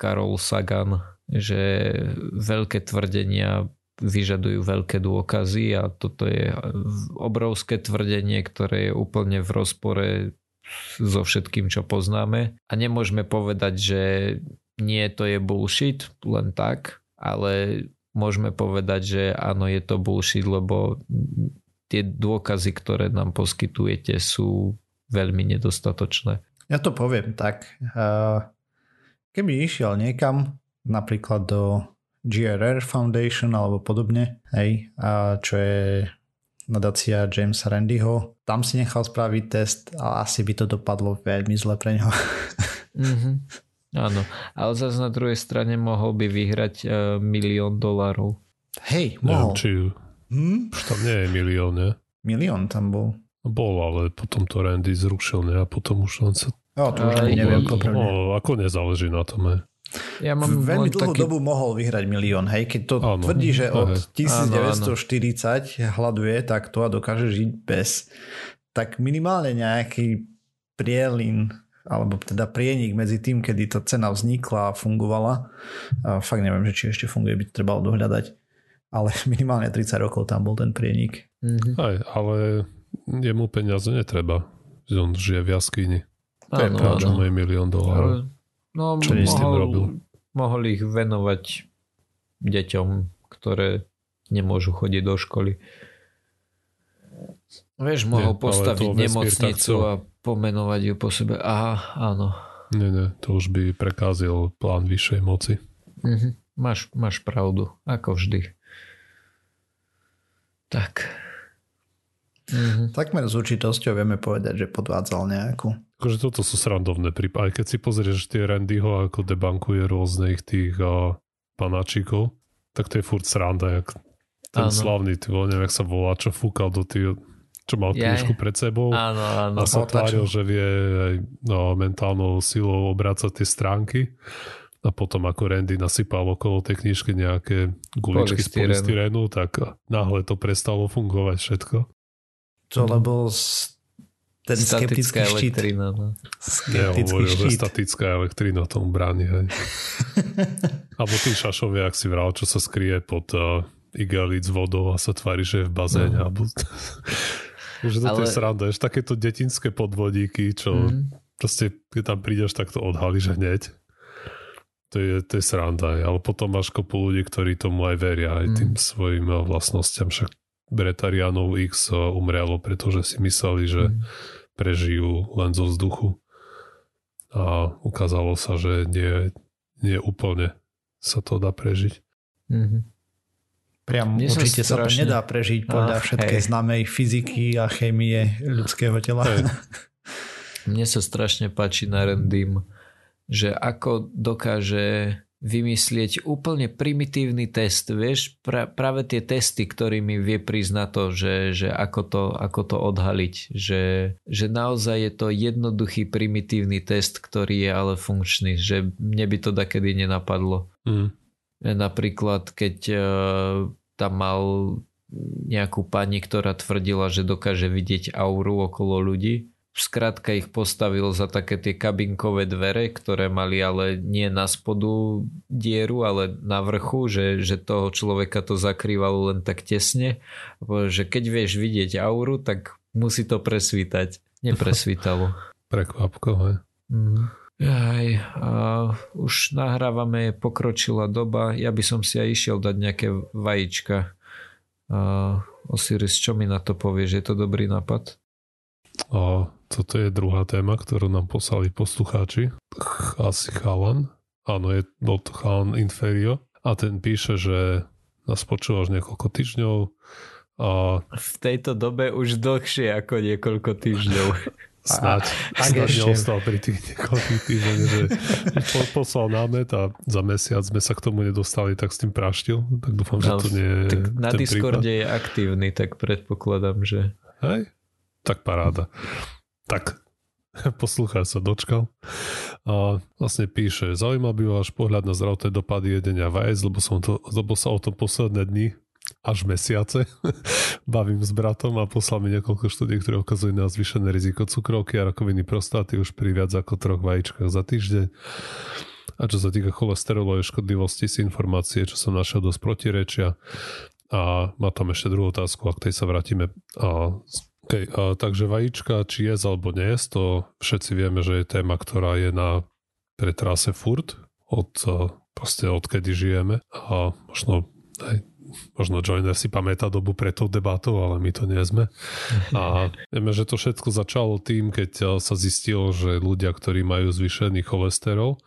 Karol Sagan, že veľké tvrdenia vyžadujú veľké dôkazy a toto je obrovské tvrdenie, ktoré je úplne v rozpore so všetkým, čo poznáme. A nemôžeme povedať, že nie, to je bullshit, len tak, ale môžeme povedať, že áno, je to bullshit, lebo tie dôkazy, ktoré nám poskytujete, sú veľmi nedostatočné. Ja to poviem tak. Keby išiel niekam, napríklad do GRR Foundation alebo podobne, hej, a čo je nadácia Jamesa Randyho, tam si nechal spraviť test a asi by to dopadlo veľmi zle pre neho. Mm-hmm. Áno, ale zase na druhej strane mohol by vyhrať uh, milión dolárov. Hej, mohol. Ja, či, hm? Už tam nie je milión, ne? Milión tam bol. Bol, ale potom to Randy zrušil, ne? A potom už len sa... No, to už aj, neviem, no, ako nezáleží na tom, ne? Ja mám Veľmi dlhú taký... dobu mohol vyhrať milión, hej? Keď to ano, tvrdí, že od 1940 ano, hľaduje takto a dokáže žiť bez, tak minimálne nejaký prielin alebo teda prienik medzi tým, kedy tá cena vznikla a fungovala. A fakt neviem, že či ešte funguje, by to trebalo dohľadať. Ale minimálne 30 rokov tam bol ten prienik. Mm-hmm. Aj, ale jemu peniaze netreba. On žije v jaskyni. To je. Čo je milión dolárov. No, čo mohol, robil? mohol ich venovať deťom, ktoré nemôžu chodiť do školy. Vieš, mohol Nie, postaviť nemocnicu a pomenovať ju po sebe. Aha, áno. Nie, nie, to už by prekázil plán vyššej moci. Mhm. Máš, máš pravdu, ako vždy. Tak. Mhm. Takmer s určitosťou vieme povedať, že podvádzal nejakú. Akože toto sú srandovné prípady. Aj keď si pozrieš tie Randyho, ako debankuje rôznych tých uh, panáčikov, tak to je furt sranda, jak ten ano. slavný, ty neviem, jak sa volá, čo fúkal do tých čo mal knižku pred sebou áno, áno. a sa tváril, že vie aj no, mentálnou silou obrácať tie stránky a potom ako Randy nasypal okolo tej knižky nejaké guličky z polystyrénu, tak náhle to prestalo fungovať všetko. To lebo ten skeptický štít. elektrina. No. Skeptický ja, štít. statická elektrina tomu bráni. Hej. Alebo tí šašovia, ak si vral, čo sa skrie pod uh, igelic vodou a sa tvári, že je v bazéne. No. Alebo... Že to Ale... je sranda, že takéto detinské podvodíky, čo mm. proste, keď tam prídeš, tak to odhalíš hneď. To je, to je sranda, ale potom máš kopu ľudí, ktorí tomu aj veria, aj mm. tým svojim eh, vlastnostiam. Však Bretarianov X eh, umrelo, pretože si mysleli, že mm. prežijú len zo vzduchu. A ukázalo sa, že nie, nie úplne sa to dá prežiť. Mm-hmm. Priam Mne určite sa, strašne... sa to nedá prežiť podľa Ach, všetkej hej. známej fyziky a chémie ľudského tela. Hej. Mne sa strašne páči na Randym, že ako dokáže vymyslieť úplne primitívny test, vieš, pra, práve tie testy, ktorými vie prísť na to, že, že ako, to, ako to odhaliť, že, že naozaj je to jednoduchý primitívny test, ktorý je ale funkčný, že mne by to takedy nenapadlo. Mm. Napríklad, keď tam mal nejakú pani, ktorá tvrdila, že dokáže vidieť auru okolo ľudí. Skrátka ich postavil za také tie kabinkové dvere, ktoré mali ale nie na spodu dieru, ale na vrchu, že, že toho človeka to zakrývalo len tak tesne. Že keď vieš vidieť auru, tak musí to presvítať. Nepresvítalo. Prekvapkové. Mm. Aj, a už nahrávame, pokročila doba. Ja by som si aj išiel dať nejaké vajíčka. A Osiris, čo mi na to povieš? Je to dobrý nápad? A toto je druhá téma, ktorú nám poslali poslucháči. Asi Chalan. Áno, je od Chalan Inferio. A ten píše, že nás počúvaš niekoľko týždňov. A... V tejto dobe už dlhšie ako niekoľko týždňov. Snáď, a, snáď ešte... neostal pri tých niekoľkých týždňoch, že po, poslal námet a za mesiac sme sa k tomu nedostali, tak s tým praštil. Tak dúfam, no, že to nie je tak Na Discorde prípad. je aktívny, tak predpokladám, že... Hej, tak paráda. Tak, poslúchaj sa dočkal. A vlastne píše, zaujímal by váš pohľad na zdravotné dopady jedenia vajec, lebo, som to, lebo sa o tom posledné dni až mesiace bavím s bratom a poslal mi niekoľko štúdí, ktoré ukazujú na zvýšené riziko cukrovky a rakoviny prostaty už pri viac ako troch vajíčkach za týždeň. A čo sa týka cholesterolovej škodlivosti, si informácie, čo som našiel dosť protirečia. A má tam ešte druhú otázku, ak tej sa vrátime. A, okay, a, takže vajíčka, či je alebo nie je, to všetci vieme, že je téma, ktorá je na pretrase furt od, proste odkedy žijeme a možno aj možno Joiner si pamätá dobu pred tou debatou, ale my to nie sme. A vieme, že to všetko začalo tým, keď eh, sa zistilo, že ľudia, ktorí majú zvýšený cholesterol,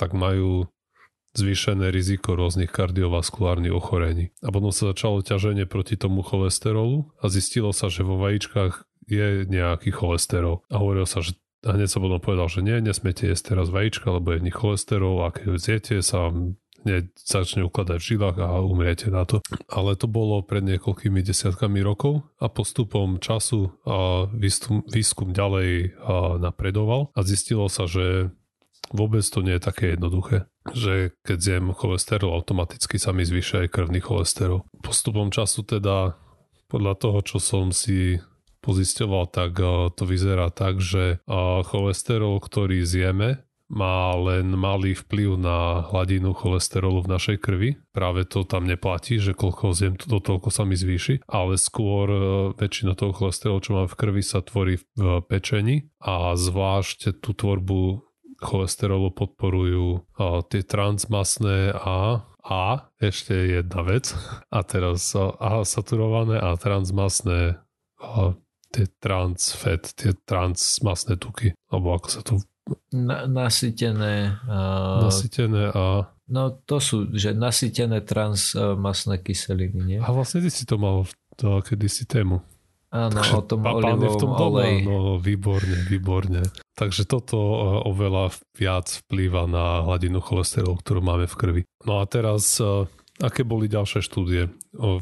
tak majú zvýšené riziko rôznych kardiovaskulárnych ochorení. A potom sa začalo ťaženie proti tomu cholesterolu a zistilo sa, že vo vajíčkach je nejaký cholesterol. A hovorilo sa, že a hneď sa potom povedal, že nie, nesmiete jesť teraz vajíčka, lebo je nich cholesterol a keď ho zjete, sa hneď začne ukladať v žilách a umriete na to. Ale to bolo pred niekoľkými desiatkami rokov a postupom času a výskum, výskum ďalej napredoval a zistilo sa, že vôbec to nie je také jednoduché že keď zjem cholesterol, automaticky sa mi zvýšia aj krvný cholesterol. Postupom času teda podľa toho, čo som si pozisťoval, tak to vyzerá tak, že cholesterol, ktorý zjeme, má len malý vplyv na hladinu cholesterolu v našej krvi. Práve to tam neplatí, že koľko zjem, to toľko sa mi zvýši, ale skôr e, väčšina toho cholesterolu, čo mám v krvi, sa tvorí v pečení a zvlášť tú tvorbu cholesterolu podporujú a, tie transmasné a a ešte jedna vec a teraz A saturované a transmasné a tie transfet, tie transmasné tuky, alebo ako sa to na, nasytené. Uh, nasytené a... No to sú, že nasytené transmasné kyseliny, nie? A vlastne ty si to mal to, kedysi tému. Áno, o tom olivovom v tom olej. No, výborne, výborne. Takže toto oveľa viac vplýva na hladinu cholesterolu, ktorú máme v krvi. No a teraz Aké boli ďalšie štúdie?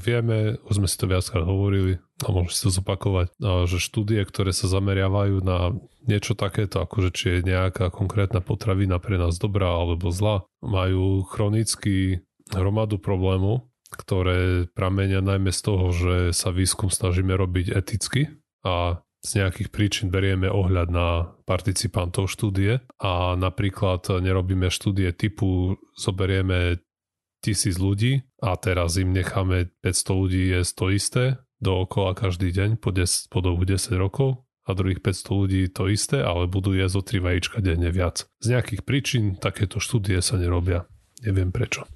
Vieme, už sme si to viackrát hovorili, a môžem si to zopakovať, že štúdie, ktoré sa zameriavajú na niečo takéto, akože či je nejaká konkrétna potravina pre nás dobrá alebo zlá, majú chronický hromadu problémov, ktoré pramenia najmä z toho, že sa výskum snažíme robiť eticky a z nejakých príčin berieme ohľad na participantov štúdie a napríklad nerobíme štúdie typu zoberieme tisíc ľudí a teraz im necháme 500 ľudí jesť to isté dookola každý deň po, 10, po dobu 10 rokov a druhých 500 ľudí to isté, ale budú jesť o 3 vajíčka denne viac. Z nejakých príčin takéto štúdie sa nerobia. Neviem prečo.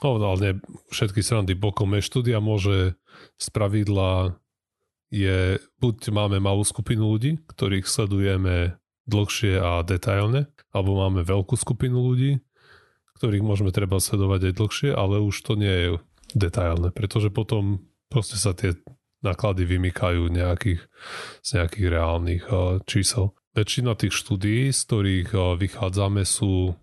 No, ale nie, všetky srandy bokom. Štúdia môže z pravidla je, buď máme malú skupinu ľudí, ktorých sledujeme dlhšie a detailne, alebo máme veľkú skupinu ľudí, ktorých môžeme treba sledovať aj dlhšie, ale už to nie je detailné, pretože potom proste sa tie náklady vymykajú nejakých, z nejakých reálnych uh, čísel. Väčšina tých štúdií, z ktorých uh, vychádzame sú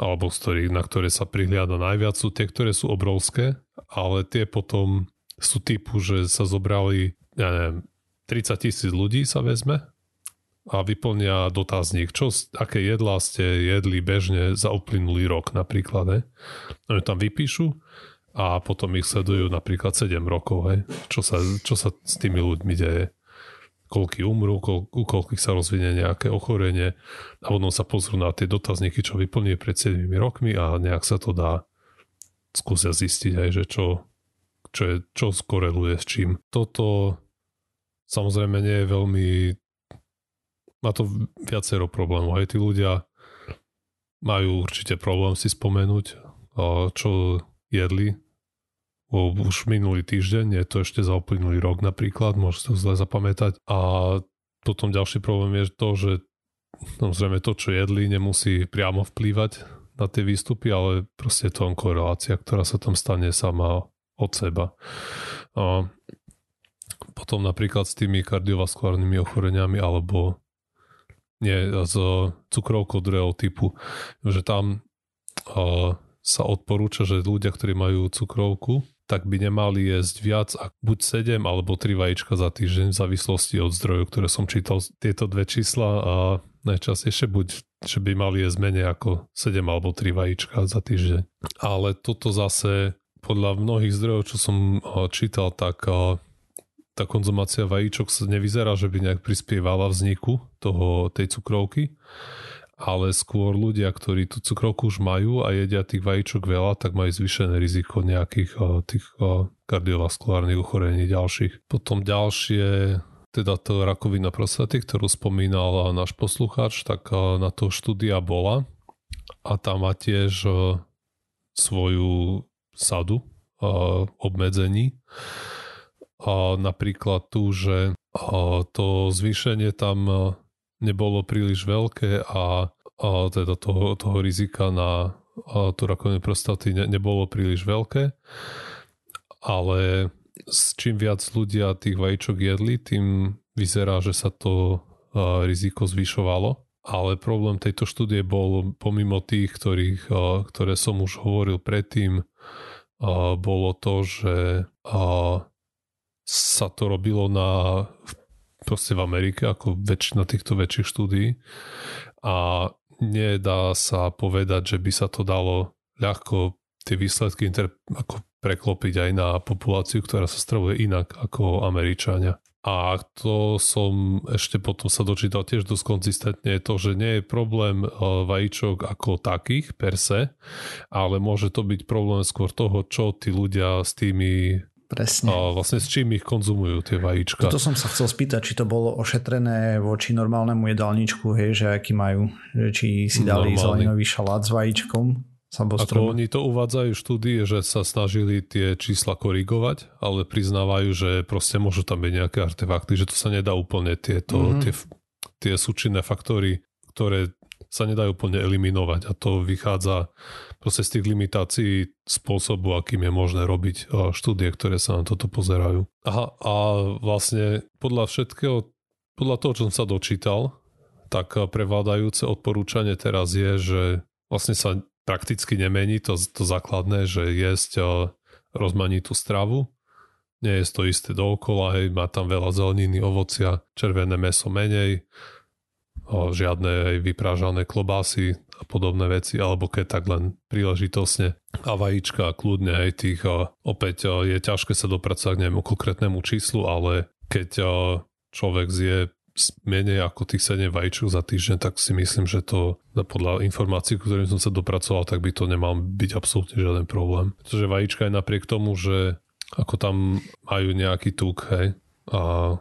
alebo z ktorých, na ktoré sa prihliada najviac, sú tie, ktoré sú obrovské, ale tie potom sú typu, že sa zobrali, ja neviem, 30 tisíc ľudí sa vezme a vyplnia dotazník, čo, aké jedlá ste jedli bežne za uplynulý rok napríklad. Ne? Oni tam vypíšu a potom ich sledujú napríklad 7 rokov, hej? Čo, sa, čo sa s tými ľuďmi deje. Koľky umrú, koľ, u koľkých sa rozvinie nejaké ochorenie a potom sa pozrú na tie dotazníky, čo vyplní pred 7 rokmi a nejak sa to dá skúsia zistiť aj, že čo, čo, je, čo skoreluje s čím. Toto samozrejme nie je veľmi má to viacero problémov. Aj tí ľudia majú určite problém si spomenúť, čo jedli už minulý týždeň, je to ešte za uplynulý rok napríklad, môžete to zle zapamätať. A potom ďalší problém je to, že samozrejme to, čo jedli, nemusí priamo vplývať na tie výstupy, ale proste je to korelácia, ktorá sa tam stane sama od seba. A potom napríklad s tými kardiovaskulárnymi ochoreniami alebo nie, s cukrovkou druhého typu, že tam sa odporúča, že ľudia, ktorí majú cukrovku, tak by nemali jesť viac ako buď 7 alebo 3 vajíčka za týždeň v závislosti od zdrojov, ktoré som čítal. Tieto dve čísla a najčastejšie buď, že by mali jesť menej ako 7 alebo 3 vajíčka za týždeň. Ale toto zase podľa mnohých zdrojov, čo som čítal, tak tá konzumácia vajíčok sa nevyzerá, že by nejak prispievala vzniku toho, tej cukrovky, ale skôr ľudia, ktorí tú cukrovku už majú a jedia tých vajíčok veľa, tak majú zvýšené riziko nejakých uh, tých uh, kardiovaskulárnych ochorení ďalších. Potom ďalšie teda to rakovina prostaty, ktorú spomínal náš poslucháč, tak uh, na to štúdia bola a tam má tiež svoju sadu obmedzení. A napríklad tu, že to zvýšenie tam nebolo príliš veľké a, a teda toho, toho rizika na tú rakovinu prostaty ne, nebolo príliš veľké, ale s čím viac ľudia tých vajíčok jedli, tým vyzerá, že sa to riziko zvyšovalo. Ale problém tejto štúdie bol pomimo tých, ktorých, ktoré som už hovoril predtým, bolo to, že sa to robilo na proste v Amerike ako väčšina týchto väčších štúdií a nedá sa povedať, že by sa to dalo ľahko tie výsledky inter, ako preklopiť aj na populáciu, ktorá sa stravuje inak ako Američania. A to som ešte potom sa dočítal tiež dosť konzistentne, to, že nie je problém e, vajíčok ako takých per se, ale môže to byť problém skôr toho, čo tí ľudia s tými Presne. A vlastne s čím ich konzumujú tie vajíčka. To som sa chcel spýtať, či to bolo ošetrené voči normálnemu jedálničku, hej, že aký majú, že či si dali zeleninový šalát s vajíčkom. Ako oni to uvádzajú štúdie, že sa snažili tie čísla korigovať, ale priznávajú, že proste môžu tam byť nejaké artefakty, že to sa nedá úplne tieto, mm-hmm. tie, tie súčinné faktory, ktoré sa nedajú úplne eliminovať a to vychádza proste z tých limitácií spôsobu, akým je možné robiť štúdie, ktoré sa na toto pozerajú. Aha, a vlastne podľa všetkého, podľa toho, čo som sa dočítal, tak prevládajúce odporúčanie teraz je, že vlastne sa prakticky nemení to, to základné, že jesť eh, rozmanitú stravu, nie je to isté dookola, hej, má tam veľa zeleniny, ovocia, červené meso menej, žiadne aj vyprážané klobásy a podobné veci, alebo keď tak len príležitosne. A vajíčka kľudne, aj tých, opäť je ťažké sa dopracovať k nejakému konkrétnemu číslu, ale keď človek zje menej ako tých 7 vajíčok za týždeň, tak si myslím, že to podľa informácií, ktorým som sa dopracoval, tak by to nemal byť absolútne žiaden problém. Pretože vajíčka je napriek tomu, že ako tam majú nejaký tuk, hej, a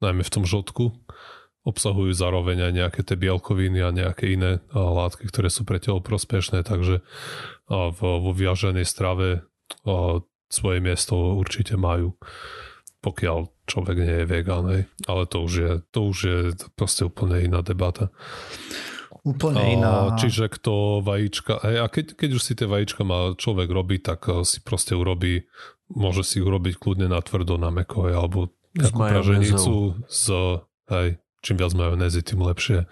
najmä v tom žltku, obsahujú zároveň aj nejaké tie bielkoviny a nejaké iné látky, ktoré sú pre telo prospešné, takže vo vyjaženej strave svoje miesto určite majú pokiaľ človek nie je vegán, hej. ale to už je, to už je proste úplne iná debata. Úplne iná. čiže kto vajíčka, hej, a keď, keď už si tie vajíčka má človek robiť, tak si proste urobí, môže si urobiť kľudne na tvrdo, na meko, hej, alebo nejakú praženicu z, hej, čím viac majonézy, tým lepšie.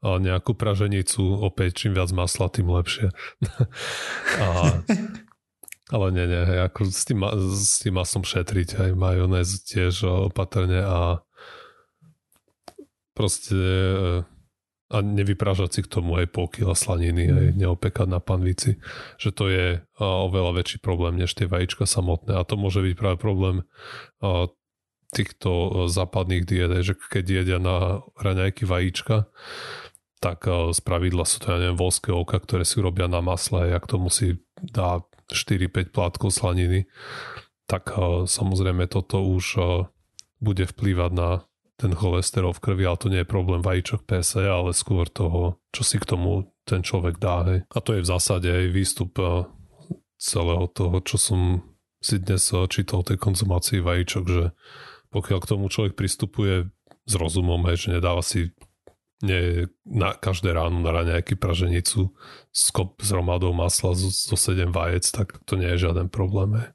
A nejakú praženicu, opäť čím viac masla, tým lepšie. a ale nie, nie, hej, ako s tým, s tým masom šetriť, aj majonéz tiež opatrne a proste e, a nevyprážať si k tomu aj pol kila slaniny, aj mm. neopekať na panvici, že to je oveľa väčší problém než tie vajíčka samotné a to môže byť práve problém týchto e, západných diet, že keď jedia na raňajky vajíčka, tak e, z pravidla sú to, ja neviem, volské oka, ktoré si robia na masle, jak tomu si dá 4-5 plátkov slaniny, tak uh, samozrejme toto už bude vplývať na ten cholesterol v krvi, ale to nie je problém vajíčok PSE, ale skôr toho, čo si k tomu ten človek dá. Hej. A to je v zásade aj výstup celého toho, čo som si dnes čítal o tej konzumácii vajíčok, že pokiaľ k tomu človek pristupuje s rozumom, hej, že nedáva si nie na každé ráno na nejaký praženicu s, kop, s romadou masla zo, zo 7 vajec, tak to nie je žiaden problém.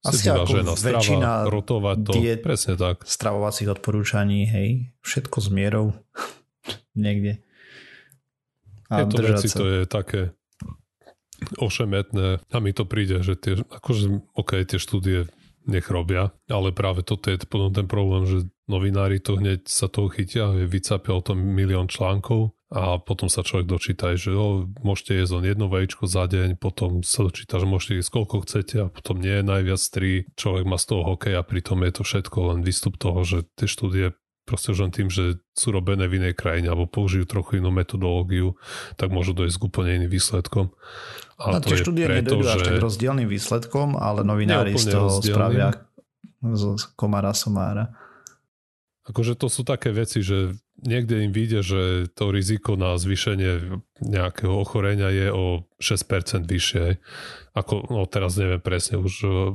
Asi ako žena, väčšina strava, rotovať to, diet, presne tak. stravovacích odporúčaní, hej, všetko s mierou niekde. A to veci, sa. to je také ošemetné a mi to príde, že tie, akože, ok, tie štúdie nech robia, ale práve toto je potom ten problém, že novinári to hneď sa toho chytia, vycapia o tom milión článkov a potom sa človek dočíta, že o, môžete jesť len jedno vajíčko za deň, potom sa dočíta, že môžete jesť koľko chcete a potom nie najviac tri. Človek má z toho hokej a pritom je to všetko len výstup toho, že tie štúdie proste už len tým, že sú robené v inej krajine alebo použijú trochu inú metodológiu, tak môžu dojsť k úplne iným výsledkom. A tie štúdie nedojdú že... až tak rozdielným výsledkom, ale novinári z toho spravia z komara somára. Akože to sú také veci, že niekde im vyjde, že to riziko na zvýšenie nejakého ochorenia je o 6% vyššie. Ako, no teraz neviem presne už,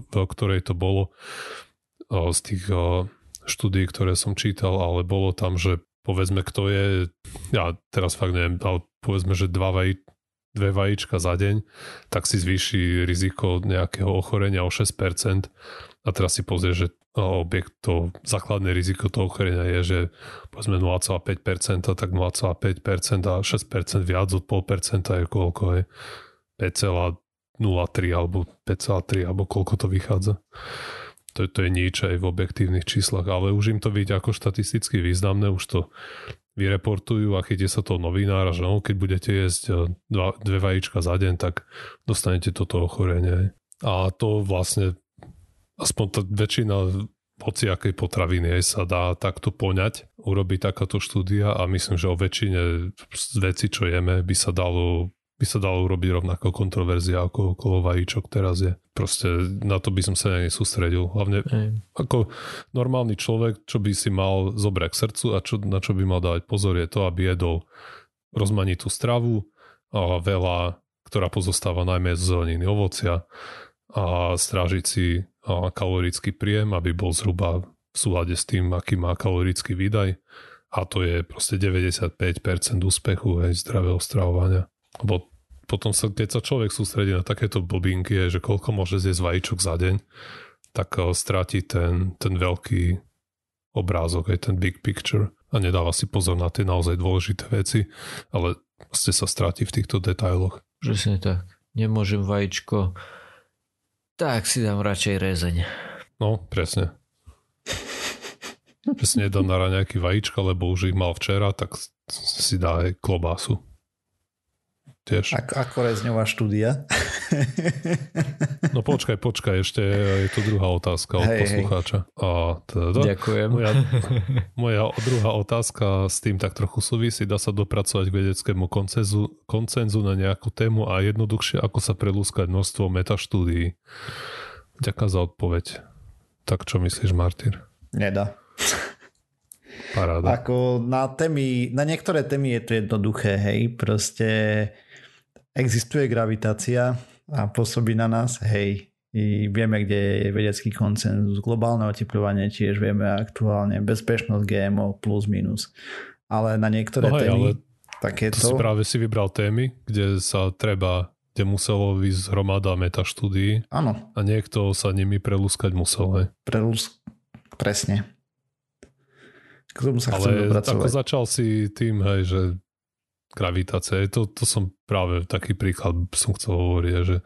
v ktorej to bolo z tých štúdí, ktoré som čítal, ale bolo tam, že povedzme, kto je, ja teraz fakt neviem, ale povedzme, že dva vaj, dve vajíčka za deň, tak si zvýši riziko nejakého ochorenia o 6%. A teraz si pozrie, že objekt, to základné riziko toho ochorenia je, že povedzme 0,5%, tak 0,5% a 6% viac od 0,5% je koľko je 5,03 alebo 5,3 alebo koľko to vychádza to, to je nič aj v objektívnych číslach, ale už im to vidieť ako štatisticky významné, už to vyreportujú a chytie sa to novinára, že no, keď budete jesť e, dva, dve vajíčka za deň, tak dostanete toto ochorenie. A to vlastne aspoň tá väčšina hociakej potraviny aj sa dá takto poňať, urobiť takáto štúdia a myslím, že o väčšine veci, čo jeme, by sa dalo by sa dalo urobiť rovnako kontroverzia ako okolo vajíčok teraz je. Proste na to by som sa ani sústredil. Hlavne Ej. ako normálny človek, čo by si mal zobrať k srdcu a čo, na čo by mal dávať pozor je to, aby jedol rozmanitú stravu a veľa, ktorá pozostáva najmä z zeleniny ovocia a strážiť si kalorický príjem, aby bol zhruba v súlade s tým, aký má kalorický výdaj a to je proste 95% úspechu aj zdravého stravovania. Lebo potom sa, keď sa človek sústredí na takéto blbinky, že koľko môže zjesť vajíčok za deň, tak uh, stráti ten, ten veľký obrázok, aj ten big picture a nedáva si pozor na tie naozaj dôležité veci, ale ste sa stráti v týchto detailoch. Presne tak. Nemôžem vajíčko, tak si dám radšej rezeň. No, presne. Presne nedám na nejaký vajíčka, lebo už ich mal včera, tak si dá aj klobásu. Tiež. Ako, ako rezňová štúdia. No počkaj, počkaj, ešte je tu druhá otázka od hej, poslucháča. Hej. A teda, Ďakujem. Moja, moja druhá otázka s tým tak trochu súvisí. Dá sa dopracovať k vedeckému koncenzu, koncenzu na nejakú tému a jednoduchšie, ako sa prelúskať množstvo metaštúdií. Ďakujem za odpoveď. Tak čo myslíš, Martin? Nedá. Paráda. Ako na témy, na niektoré témy je to jednoduché, hej, proste existuje gravitácia a pôsobí na nás, hej, i vieme, kde je vedecký koncenzus, globálne oteplovanie tiež vieme aktuálne, bezpečnosť GMO plus minus. Ale na niektoré no hej, témy takéto... To si práve si vybral témy, kde sa treba, kde muselo ísť hromada metaštúdií. Áno. A niekto sa nimi prelúskať musel, hej. Prelúsk... Presne. K tomu sa Ale ako začal si tým, hej, že gravitácia. To, to som práve taký príklad som chcel hovoriť, že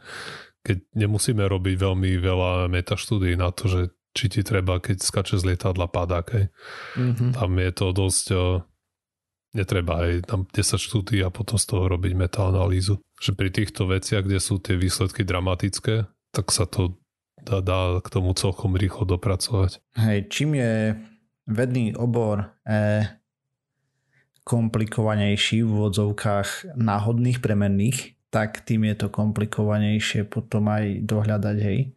keď nemusíme robiť veľmi veľa metaštúdií na to, že či ti treba, keď skače z lietadla padák, mm-hmm. tam je to dosť netreba aj tam 10 štúdí a potom z toho robiť metaanalýzu. Že pri týchto veciach, kde sú tie výsledky dramatické, tak sa to dá, dá k tomu celkom rýchlo dopracovať. Hej, čím je vedný obor e, komplikovanejší v úvodzovkách náhodných premenných, tak tým je to komplikovanejšie potom aj dohľadať, hej.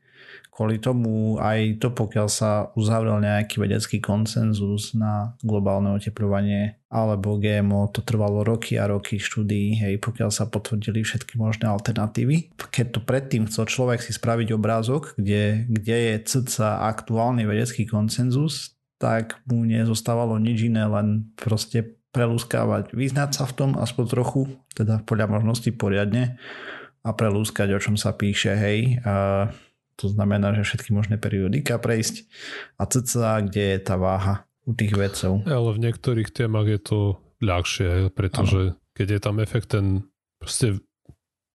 Kvôli tomu aj to, pokiaľ sa uzavrel nejaký vedecký konsenzus na globálne oteplovanie alebo GMO, to trvalo roky a roky štúdií, hej, pokiaľ sa potvrdili všetky možné alternatívy. Keď to predtým chcel človek si spraviť obrázok, kde, kde je cca aktuálny vedecký konsenzus, tak mu nezostávalo nič iné, len proste prelúskávať, vyznať sa v tom aspoň trochu, teda podľa možnosti poriadne a prelúskať, o čom sa píše, hej. A to znamená, že všetky možné periodika prejsť a cca, kde je tá váha u tých vedcov. Ale v niektorých témach je to ľahšie, pretože ano. keď je tam efekt ten proste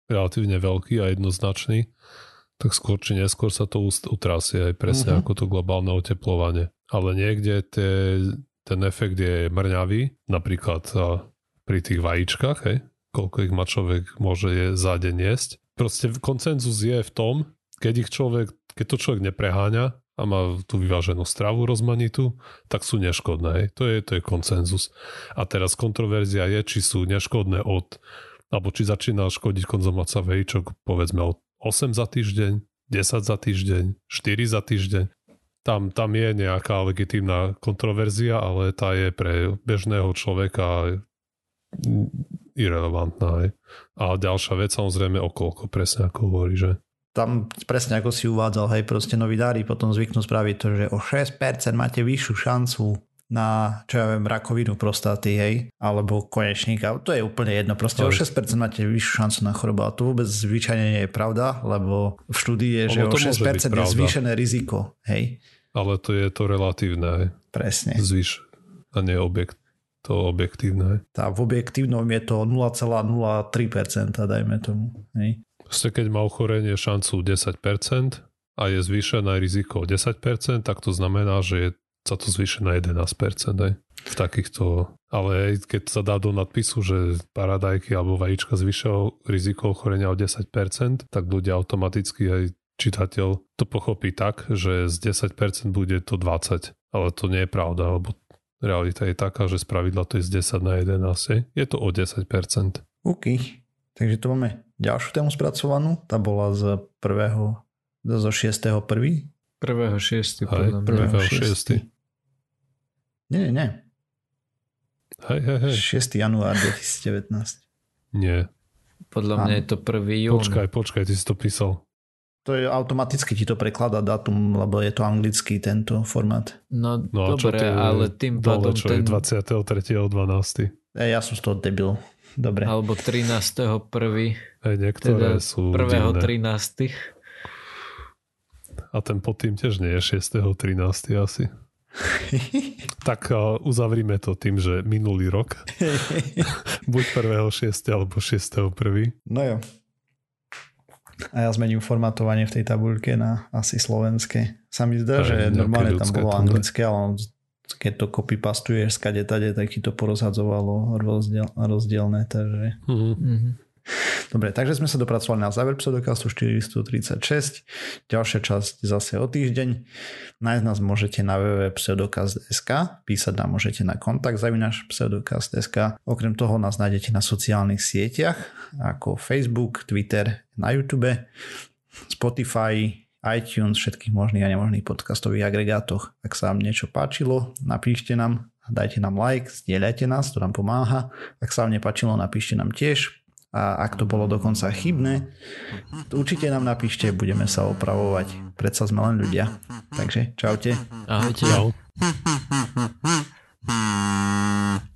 relatívne veľký a jednoznačný, tak skôr či neskôr sa to utrasie aj presne uh-huh. ako to globálne oteplovanie. Ale niekde tie ten efekt je mrňavý, napríklad pri tých vajíčkach, hej, koľko ich má človek môže je za deň jesť. Proste koncenzus je v tom, keď ich človek, keď to človek nepreháňa a má tú vyváženú stravu rozmanitú, tak sú neškodné. Hej. To, je, to je koncenzus. A teraz kontroverzia je, či sú neškodné od, alebo či začína škodiť konzumácia vajíčok povedzme od 8 za týždeň, 10 za týždeň, 4 za týždeň tam, tam je nejaká legitímna kontroverzia, ale tá je pre bežného človeka irrelevantná. A ďalšia vec samozrejme okolko, presne ako hovorí, že tam presne ako si uvádzal, hej, proste novidári potom zvyknú spraviť to, že o 6% máte vyššiu šancu na, čo ja viem, rakovinu prostaty, hej, alebo konečníka. To je úplne jedno. Proste o 6% máte vyššiu šancu na chorobu. A to vôbec zvyčajne nie je pravda, lebo v štúdii je, že o 6% je zvýšené riziko, hej. Ale to je to relatívne, hej. Presne. Zvyš a nie objekt to objektívne. Tá v objektívnom je to 0,03%, dajme tomu. Hej. Proste keď má ochorenie šancu 10% a je zvýšené riziko 10%, tak to znamená, že je sa to zvýši na 11%. Aj. V takýchto, ale aj keď sa dá do nadpisu, že paradajky alebo vajíčka zvýšia riziko ochorenia o 10%, tak ľudia automaticky aj čitateľ to pochopí tak, že z 10% bude to 20. Ale to nie je pravda, lebo realita je taká, že z pravidla to je z 10 na 11. Je to o 10%. OK. Takže tu máme ďalšiu tému spracovanú. Tá bola z prvého, zo 6. prvý. Prvého 6. Prvého 6. Nie, nie. Hej, hej, hej. 6. január 2019. Nie. Podľa mňa je to 1. jún. Počkaj, počkaj, ty si to písal. To je automaticky ti to prekladá datum, lebo je to anglický tento formát. No, no dobre, ale tým pádom čo ten... je 23.12. E, ja som z toho debil. Dobre. Alebo 13.1. Hej, niektoré teda sú 1. 13. A ten pod tým tiež nie je 6.13. asi. tak uzavrime to tým, že minulý rok. Buď 1.6. alebo 6.1. No jo. A ja zmením formatovanie v tej tabuľke na asi slovenské. Sa mi zdá, že normálne tam bolo anglické, ale keď to copy pastuješ skade tade, tak ti to porozhadzovalo rozdiel, rozdielne. Takže... Mm-hmm. Dobre, takže sme sa dopracovali na záver pseudokastu 436. Ďalšia časť zase o týždeň. Nájsť nás môžete na www.pseudokast.sk, písať nám môžete na kontakt zavinaš pseudokast.sk. Okrem toho nás nájdete na sociálnych sieťach ako Facebook, Twitter, na YouTube, Spotify, iTunes, všetkých možných a nemožných podcastových agregátoch. Ak sa vám niečo páčilo, napíšte nám, dajte nám like, zdieľajte nás, to nám pomáha. Ak sa vám nepáčilo, napíšte nám tiež, a ak to bolo dokonca chybné, určite nám napíšte, budeme sa opravovať. Predsa sme len ľudia. Takže čaute. Ahojte. Čau.